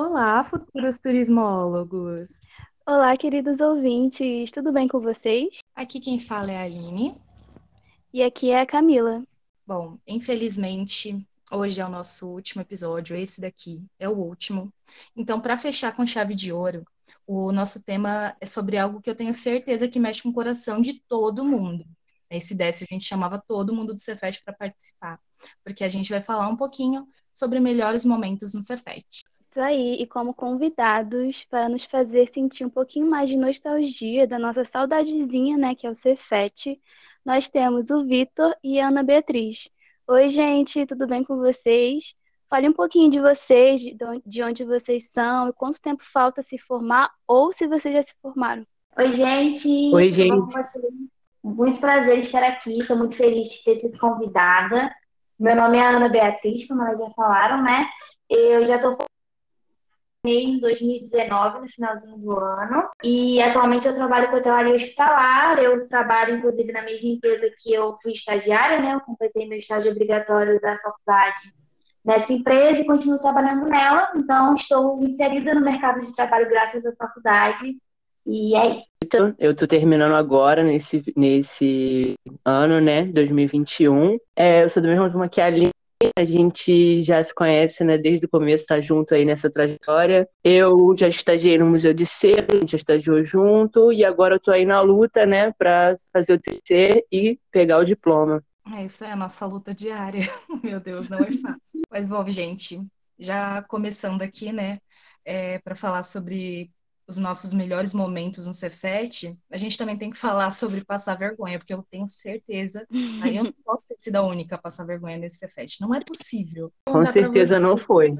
Olá, futuros turismólogos! Olá, queridos ouvintes, tudo bem com vocês? Aqui quem fala é a Aline. E aqui é a Camila. Bom, infelizmente, hoje é o nosso último episódio, esse daqui é o último. Então, para fechar com chave de ouro, o nosso tema é sobre algo que eu tenho certeza que mexe com o coração de todo mundo. Esse desse a gente chamava todo mundo do Cefet para participar, porque a gente vai falar um pouquinho sobre melhores momentos no Cefet. Isso aí, e como convidados para nos fazer sentir um pouquinho mais de nostalgia da nossa saudadezinha, né, que é o Cefet, nós temos o Vitor e a Ana Beatriz. Oi, gente, tudo bem com vocês? Fale um pouquinho de vocês, de onde vocês são e quanto tempo falta se formar ou se vocês já se formaram. Oi, gente. Oi, gente. Muito prazer estar aqui, estou muito feliz de ter sido convidada. Meu nome é Ana Beatriz, como elas já falaram, né? Eu já estou em 2019, no finalzinho do ano, e atualmente eu trabalho com hotelaria hospitalar. Eu trabalho, inclusive, na mesma empresa que eu fui estagiária, né? Eu completei meu estágio obrigatório da faculdade nessa empresa e continuo trabalhando nela. Então, estou inserida no mercado de trabalho graças à faculdade. E é isso. Então, eu tô terminando agora, nesse, nesse ano, né, 2021. É, eu sou do mesmo turma que a Aline, a gente já se conhece, né, desde o começo, tá junto aí nessa trajetória. Eu já estagiei no Museu de Cera, a gente já estagiou junto, e agora eu tô aí na luta, né, para fazer o TC e pegar o diploma. É, isso é a nossa luta diária. Meu Deus, não é fácil. Mas, bom, gente, já começando aqui, né, é, para falar sobre os nossos melhores momentos no Cefet, a gente também tem que falar sobre passar vergonha, porque eu tenho certeza, aí eu não posso ter sido a única a passar vergonha nesse Cefet. Não é possível. Com certeza não foi.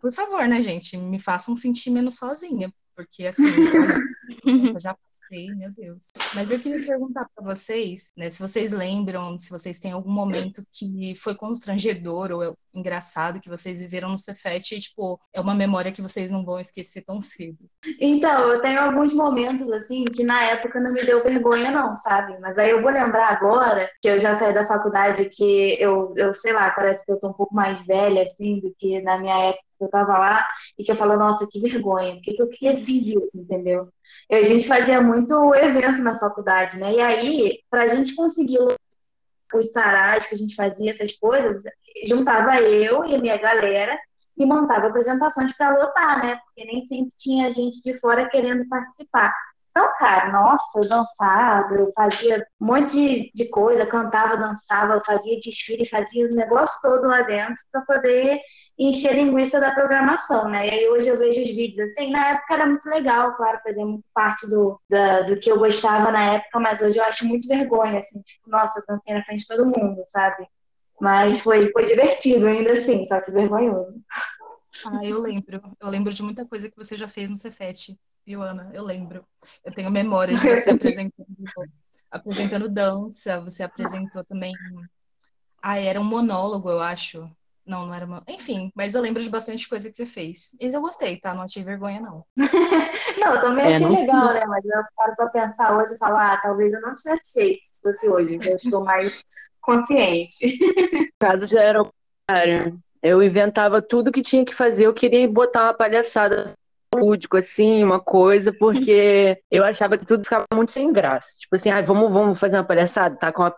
Por favor, né, gente? Me façam sentir menos sozinha, porque assim, olha, eu já passei, meu Deus. Mas eu queria perguntar para vocês, né, se vocês lembram, se vocês têm algum momento que foi constrangedor ou engraçado que vocês viveram no Cefet e, tipo, é uma memória que vocês não vão esquecer tão cedo. Então, eu tenho alguns momentos, assim, que na época não me deu vergonha, não, sabe? Mas aí eu vou lembrar agora que eu já saí da faculdade, que eu, eu sei lá, parece que eu tô um pouco mais velha, assim, do que na minha época eu tava lá, e que eu falo, nossa, que vergonha, por que, que eu fiz isso, entendeu? A gente fazia muito evento na faculdade, né? E aí, para a gente conseguir os sarais que a gente fazia, essas coisas, juntava eu e a minha galera e montava apresentações para lotar, né? Porque nem sempre tinha gente de fora querendo participar. Então, cara, nossa, eu dançava, eu fazia um monte de, de coisa, cantava, dançava, fazia desfile, fazia o negócio todo lá dentro para poder encher linguiça da programação, né? E aí hoje eu vejo os vídeos assim, na época era muito legal, claro, fazia muito parte do, da, do que eu gostava na época, mas hoje eu acho muito vergonha, assim, tipo, nossa, eu dancei na frente de todo mundo, sabe? Mas foi, foi divertido ainda assim, só que vergonhoso. Ah, eu lembro. Eu lembro de muita coisa que você já fez no Cefet, viu, Ana? Eu lembro. Eu tenho memória de você apresentando, apresentando dança, você apresentou também. Ah, era um monólogo, eu acho. Não, não era uma. Enfim, mas eu lembro de bastante coisa que você fez. E eu gostei, tá? Não achei vergonha, não. não, eu também é, achei legal, né? Mas eu paro pra pensar hoje e falar, ah, talvez eu não tivesse feito se fosse hoje. Eu estou mais consciente. No caso já era o contrário. Eu inventava tudo que tinha que fazer, eu queria botar uma palhaçada lúdico, assim, uma coisa, porque eu achava que tudo ficava muito sem graça. Tipo assim, ah, vamos, vamos fazer uma palhaçada, tá com uma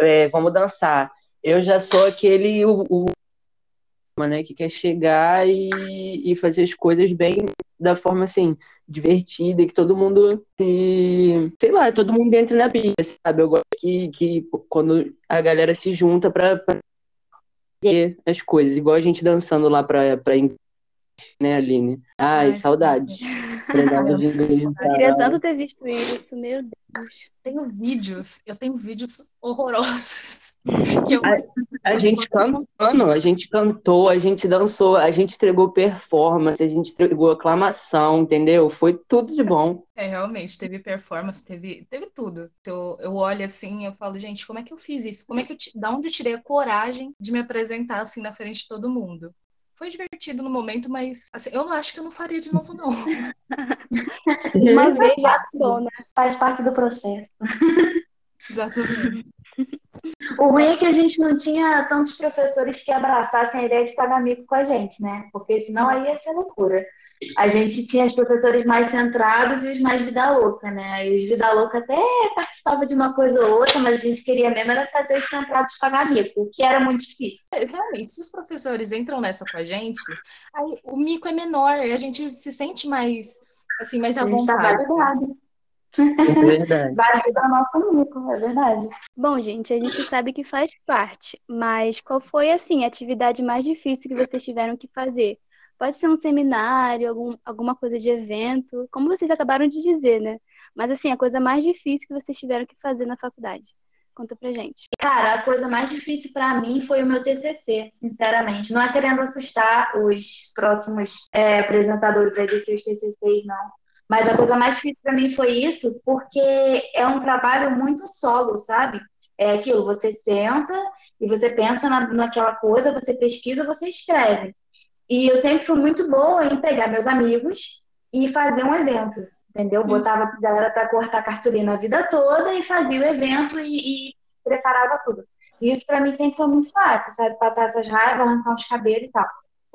é, vamos dançar. Eu já sou aquele o, o né, que quer chegar e, e fazer as coisas bem da forma assim divertida que todo mundo se sei lá todo mundo entra na pista sabe? Eu gosto que, que quando a galera se junta para fazer as coisas igual a gente dançando lá para para né Aline ai, ai saudade eu queria tanto ter visto isso meu Deus tenho vídeos eu tenho vídeos horrorosos eu... A, a, gente cantando, a gente cantou, a gente dançou, a gente entregou performance, a gente entregou aclamação, entendeu? Foi tudo de bom. É, realmente, teve performance, teve, teve tudo. Eu, eu olho assim eu falo, gente, como é que eu fiz isso? Como é que eu, da onde eu tirei a coragem de me apresentar assim na frente de todo mundo? Foi divertido no momento, mas assim, eu acho que eu não faria de novo, não. Uma vez já né? Faz parte do processo. Exatamente. O ruim é que a gente não tinha tantos professores que abraçassem a ideia de pagar mico com a gente, né? Porque senão aí ia ser loucura. A gente tinha os professores mais centrados e os mais vida louca, né? E os vida louca até participava de uma coisa ou outra, mas a gente queria mesmo era fazer os centrados pagar mico, o que era muito difícil. É, Realmente, se os professores entram nessa com a gente, aí o mico é menor, e a gente se sente mais, assim, mais à A gente tá vontade. É verdade. Valida o nosso mico, é verdade. Bom, gente, a gente sabe que faz parte, mas qual foi, assim, a atividade mais difícil que vocês tiveram que fazer? Pode ser um seminário, algum, alguma coisa de evento, como vocês acabaram de dizer, né? Mas, assim, a coisa mais difícil que vocês tiveram que fazer na faculdade. Conta pra gente. Cara, a coisa mais difícil pra mim foi o meu TCC, sinceramente. Não é querendo assustar os próximos é, apresentadores aí dos seus TCCs, não. Mas a coisa mais difícil pra mim foi isso, porque é um trabalho muito solo, sabe? É aquilo, você senta e você pensa na, naquela coisa, você pesquisa, você escreve. E eu sempre fui muito boa em pegar meus amigos e fazer um evento, entendeu? Botava a galera para cortar cartolina a vida toda e fazia o evento e, e preparava tudo. E isso para mim sempre foi muito fácil, sabe? Passar essas raivas, arrancar uns cabelos e tal.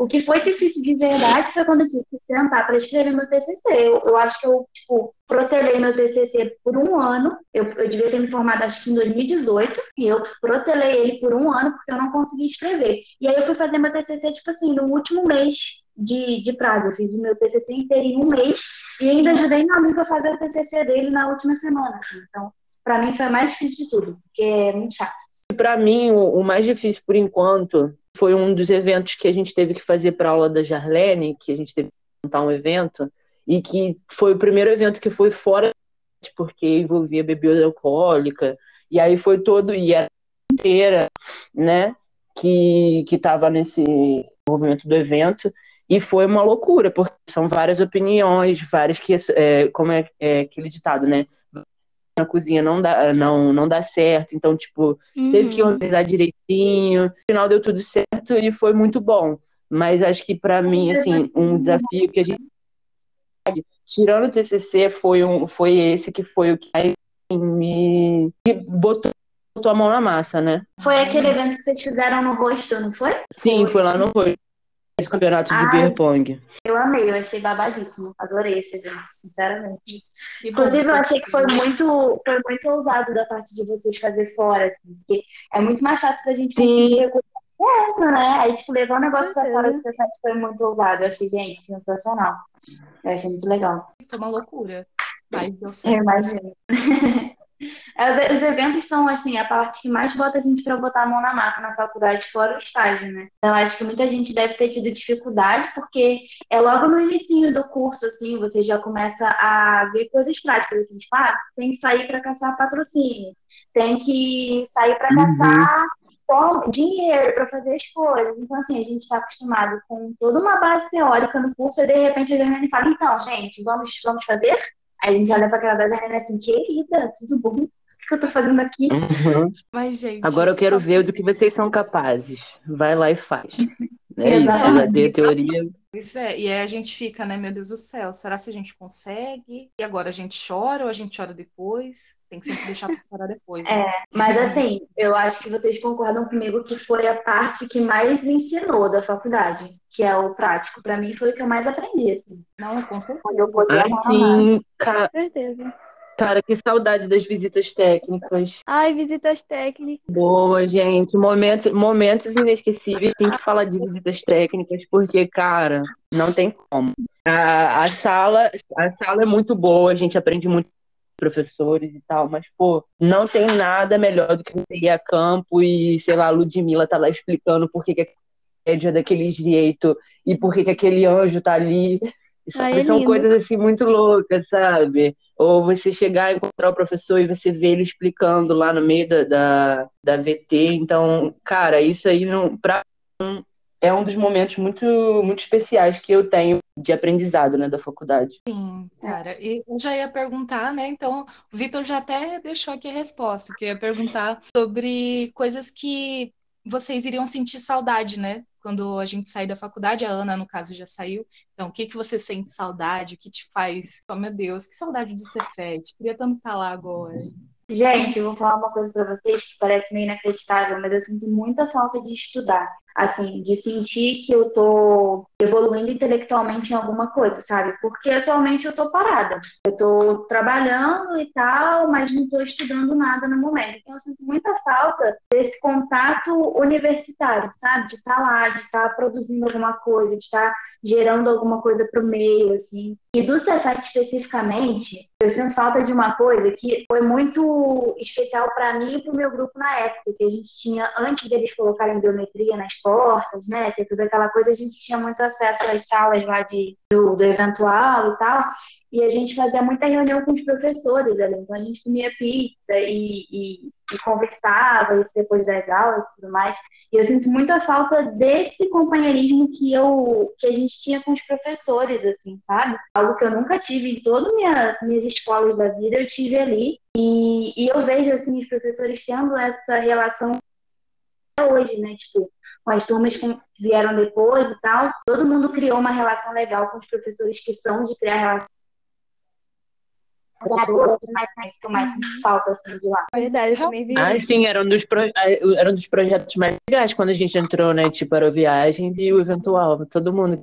O que foi difícil de verdade foi quando eu tive que sentar para escrever meu TCC. Eu, eu acho que eu, tipo, protelei meu TCC por um ano. Eu, eu devia ter me formado, acho que em 2018. E eu protelei ele por um ano porque eu não consegui escrever. E aí eu fui fazer meu TCC, tipo assim, no último mês de, de prazo. Eu fiz o meu TCC inteiro em um mês. E ainda ajudei meu amigo a fazer o TCC dele na última semana. assim. Então, para mim foi mais difícil de tudo, porque é muito chato. Para mim, o, o mais difícil por enquanto foi um dos eventos que a gente teve que fazer para aula da Jarlene, que a gente teve que montar um evento, e que foi o primeiro evento que foi fora, porque envolvia bebida alcoólica, e aí foi todo, e era inteira, né, que estava nesse movimento do evento, e foi uma loucura, porque são várias opiniões, várias que, é, como é, é aquele ditado, né, na cozinha não dá, não, não dá certo, então, tipo, teve que Uhum. organizar direitinho. No final deu tudo certo e foi muito bom. Mas acho que para mim, assim, um desafio que a gente tirando o TCC foi um foi esse que foi o que mais me me botou, botou a mão na massa, né? Foi aquele evento que vocês fizeram no rosto, não foi? Sim, Foi, lá no Rio, esse campeonato de beer pong. Eu amei, eu achei babadíssimo. Adorei esse evento, sinceramente. E Inclusive, eu achei que foi muito, foi muito ousado da parte de vocês fazer fora, assim, porque é muito mais fácil pra gente Sim. conseguir externo, né? Aí, tipo, levar um negócio pra Uhum. fora do site foi muito ousado. Eu achei, gente, sensacional. Eu achei muito legal. foi uma loucura. Mas deu Eu certo. imagino. É, Os eventos são, assim, a parte que mais bota a gente pra botar a mão na massa na faculdade, fora o estágio, né? Então, acho que muita gente deve ter tido dificuldade, porque é logo no início do curso, assim, você já começa a ver coisas práticas, assim, tipo, ah, tem que sair para caçar patrocínio, tem que sair para Uhum. caçar dinheiro para fazer as coisas. Então, assim, a gente está acostumado com toda uma base teórica no curso, e de repente a Janaína fala, então, gente, vamos, vamos fazer? Aí a gente olha pra cara da Janaína assim, querida, tudo bom? O que eu tô fazendo aqui? Uhum. Mas, gente. Agora eu quero ver do que vocês são capazes. Vai lá e faz. É isso, já Exatamente. dei a teoria. Pois é, e aí a gente fica, né, meu Deus do céu, será que a gente consegue? E agora a gente chora ou a gente chora depois? Tem que sempre deixar pra chorar depois, né? É, mas assim, eu acho que vocês concordam comigo que foi a parte que mais me ensinou da faculdade, que é o prático. Pra mim foi o que eu mais aprendi, assim. Não, com Quando eu certeza. botei massa. Assim, Com certeza. Cara, que saudade das visitas técnicas. Ai, visitas técnicas. Boa, gente. Momentos, momentos inesquecíveis. Tem que falar de visitas técnicas, porque, cara, não tem como. A, a sala, a sala é muito boa, a gente aprende muito professores e tal, mas, pô, não tem nada melhor do que você ir a campo e, sei lá, a Ludmilla tá lá explicando por que, que é média daquele jeito e por que, que aquele anjo tá ali. Sabe? Ai, é São lindo. coisas assim muito loucas, sabe? Ou você chegar e encontrar o professor e você vê ele explicando lá no meio da, da, da VT. Então, cara, isso aí não, pra é um dos momentos muito, muito especiais que eu tenho de aprendizado, né, da faculdade. Sim, cara. E eu já ia perguntar, né? Então, o Vitor já até deixou aqui a resposta, que eu ia perguntar sobre coisas que vocês iriam sentir saudade, né? Quando a gente sair da faculdade, a Ana, no caso, já saiu. Então, o que que você sente saudade? O que te faz? Oh, meu Deus, que saudade do Cefete. Queria tanto estar lá agora. Gente, eu vou falar uma coisa para vocês que parece meio inacreditável, mas eu sinto muita falta de estudar. Assim, de sentir que eu tô evoluindo intelectualmente em alguma coisa, sabe? Porque atualmente eu tô parada. Eu tô trabalhando e tal, mas não tô estudando nada no momento. Então eu sinto muita falta desse contato universitário, sabe? De estar tá lá, de estar tá produzindo alguma coisa, de estar tá gerando alguma coisa pro meio, assim. E do Cefet especificamente, eu sinto falta de uma coisa que foi muito especial para mim e para o meu grupo na época, que a gente tinha, antes deles colocarem biometria nas portas, né, ter toda aquela coisa, a gente tinha muito acesso às salas lá de, do, do eventual e tal, e a gente fazia muita reunião com os professores ali, então a gente comia pizza e, e, e conversava isso depois das aulas e tudo mais. E eu sinto muita falta desse companheirismo que eu que a gente tinha com os professores, assim, sabe? Algo que eu nunca tive em todas minha, minhas escolas da vida, eu tive ali. E, e eu vejo, assim, os professores tendo essa relação hoje, né? Tipo, com as turmas que vieram depois e tal, todo mundo criou uma relação legal com os professores que são de criar relação mais, que mais falta assim de lá. Verdade, eu também vi. Ah, sim, era um, dos pro... era um dos projetos mais legais quando a gente entrou, né? Tipo, era viagens e o eventual, todo mundo.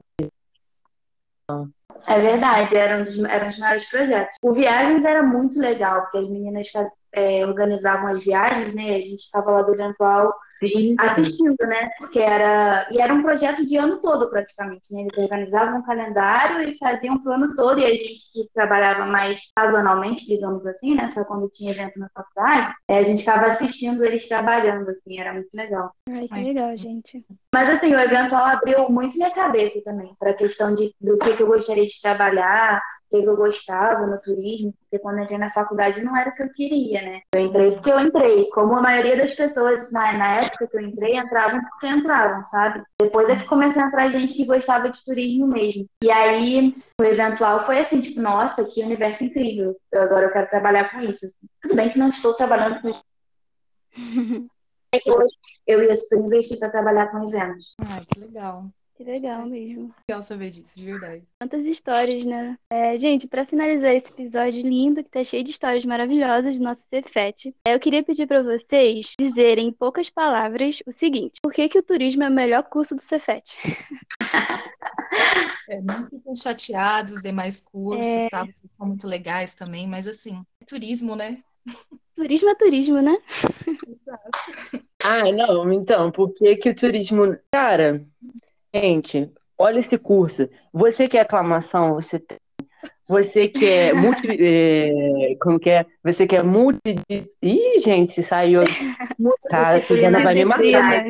É verdade, era um dos, era um dos maiores projetos. O Viagens era muito legal, porque as meninas faz, é, organizavam as viagens, né? A gente ficava lá do eventual Sim. assistindo, né? Porque era. E era um projeto de ano todo, praticamente, né? Eles organizavam um calendário e faziam pro ano todo, e a gente que trabalhava mais sazonalmente, digamos assim, né? Só quando tinha evento na faculdade, é, a gente ficava assistindo eles trabalhando, assim, era muito legal. Ai, que legal, gente. Mas assim, o eventual abriu muito minha cabeça também, para a questão de do que, que eu gostaria de trabalhar, que eu gostava no turismo, porque quando eu entrei na faculdade não era o que eu queria, né? Eu entrei porque eu entrei. Como a maioria das pessoas na, na época que eu entrei, entravam porque entravam, sabe? Depois é que começou a entrar gente que gostava de turismo mesmo. E aí, o eventual foi assim, tipo, nossa, que universo incrível. Agora eu quero trabalhar com isso. Assim. Tudo bem que não estou trabalhando com isso. Hoje eu ia super investir para trabalhar com eventos. Ah, que legal. Que legal mesmo. Legal saber disso, de verdade. Quantas histórias, né? É, gente, para finalizar esse episódio lindo, que tá cheio de histórias maravilhosas do nosso Cefet, é, eu queria pedir para vocês dizerem em poucas palavras o seguinte: por que, que o turismo é o melhor curso do Cefet? É, não fiquem chateados, os demais cursos, é... tá? Vocês são muito legais também, mas assim, é turismo, né? Turismo é turismo, né? Exato. Ah, não, então, por que que o turismo. Cara, Gente, olha esse curso. Você quer aclamação, você tem. Você quer multi. É, como que é? Você quer multi. Ih, gente, saiu. Cara, Suzana vai me matar.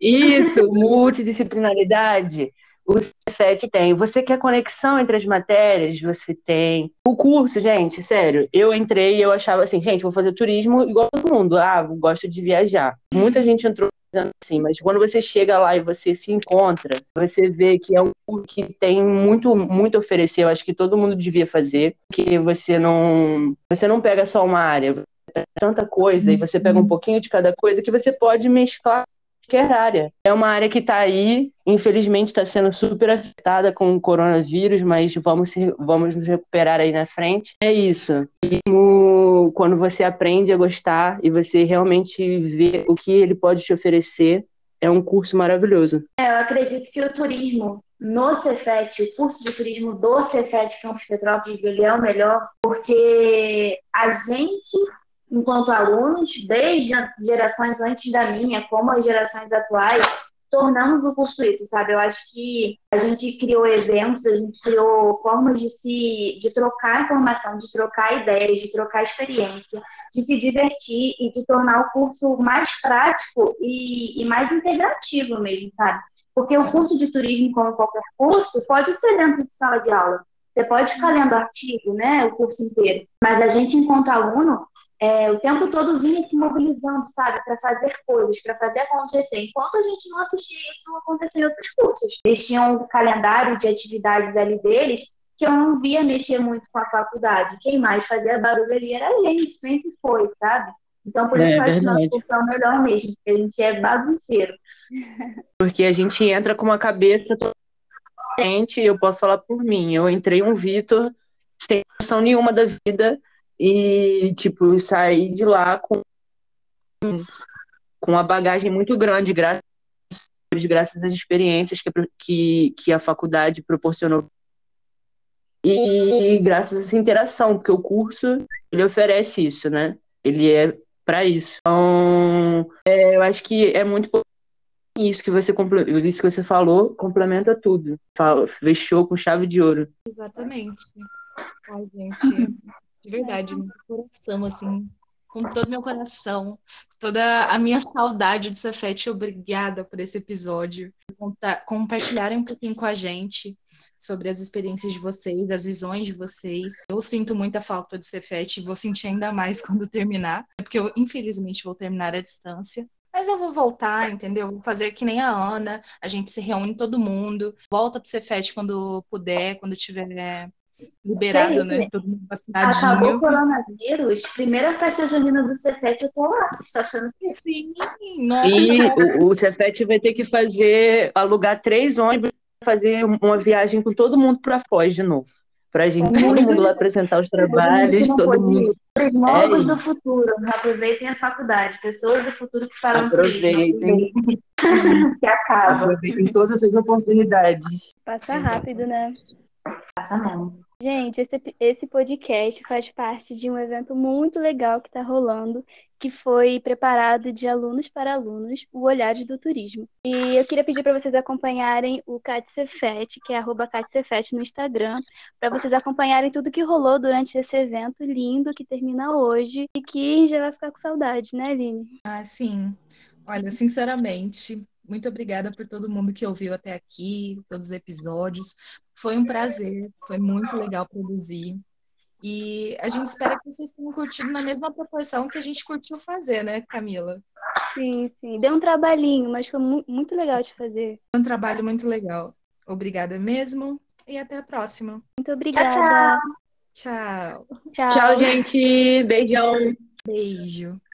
Isso, multidisciplinaridade. O C7 tem. Você quer conexão entre as matérias? Você tem. O curso, gente, sério, eu entrei e eu achava assim, gente, vou fazer turismo igual todo mundo. Ah, gosto de viajar. Muita gente entrou assim, mas quando você chega lá e você se encontra, você vê que é um curso que tem muito, muito a oferecer. Eu acho que todo mundo devia fazer, que você não, você não pega só uma área, tanta coisa e você pega um pouquinho de cada coisa que você pode mesclar qualquer área. É uma área que está aí, infelizmente está sendo super afetada com o coronavírus, mas vamos, vamos nos recuperar aí na frente. É isso. Quando você aprende a gostar e você realmente vê o que ele pode te oferecer, é um curso maravilhoso. É, eu acredito que o turismo no Cefet, o curso de turismo do Cefet Campos Petrópolis, ele é o melhor, porque a gente enquanto alunos, desde gerações antes da minha, como as gerações atuais, tornamos o curso isso, sabe? Eu acho que a gente criou eventos, a gente criou formas de se de trocar informação, de trocar ideias, de trocar experiência, de se divertir e de tornar o curso mais prático e, e mais integrativo mesmo, sabe? Porque o curso de turismo, como qualquer curso, pode ser dentro de sala de aula. Você pode ficar lendo artigo, né, o curso inteiro. Mas a gente, enquanto aluno, é, o tempo todo vinha se mobilizando, sabe, para fazer coisas, para fazer acontecer. Enquanto a gente não assistia isso acontecer em outros cursos. Eles tinham um calendário de atividades ali deles que eu não via mexer muito com a faculdade. Quem mais fazia barulho ali era a gente, sempre foi, sabe? Então, por isso, é, eu acho que nossa função é melhor mesmo, porque a gente é bagunceiro. Porque a gente entra com uma cabeça totalmente, eu posso falar por mim, eu entrei um Vitor sem noção nenhuma da vida, e, tipo, saí de lá com, com uma bagagem muito grande, graças, graças às experiências que, que, que a faculdade proporcionou. E graças a essa interação, porque o curso, ele oferece isso, né? Ele é para isso. Então, é, eu acho que é muito isso que você isso que você falou complementa tudo. Fala, fechou com chave de ouro. Exatamente. Ai, gente, de verdade, no coração, assim, com todo meu coração, toda a minha saudade de Cefete, obrigada por esse episódio, compartilharem um pouquinho com a gente sobre as experiências de vocês, as visões de vocês. Eu sinto muita falta do Cefete e vou sentir ainda mais quando terminar, porque eu infelizmente vou terminar à distância. Mas eu vou voltar, entendeu? Vou fazer que nem a Ana, a gente se reúne todo mundo, volta pro Cefete quando puder, quando tiver liberado, Sei, né? Todo mundo vacinadinho. Acabou o coronavírus, primeira festa junina do Cefete, eu tô lá. Você está achando que. Sim, nossa. E o, o Cefete vai ter que fazer, alugar três ônibus fazer uma viagem com todo mundo para Foz de novo. Pra gente, todo mundo lá apresentar os trabalhos, todo mundo. Os novos é do futuro, aproveitem a faculdade, pessoas do futuro que falam Aproveitem. que acaba. Aproveitem todas as oportunidades. Passa rápido, né? Passa mesmo. Gente, esse, esse podcast faz parte de um evento muito legal que está rolando, que foi preparado de alunos para alunos, o Olhares do Turismo. E eu queria pedir para vocês acompanharem o CatCefet, que é arroba no Instagram, para vocês acompanharem tudo que rolou durante esse evento lindo que termina hoje e que já vai ficar com saudade, né, Aline? Ah, sim. Olha, sinceramente, muito obrigada por todo mundo que ouviu até aqui, todos os episódios. Foi um prazer, foi muito legal produzir. E a gente espera que vocês tenham curtido na mesma proporção que a gente curtiu fazer, né, Camila? Sim, sim. Deu um trabalhinho, mas foi mu muito legal de fazer. Foi um trabalho muito legal. Obrigada mesmo e até a próxima. Muito obrigada. Tchau. Tchau, Tchau gente. Beijão. Beijo.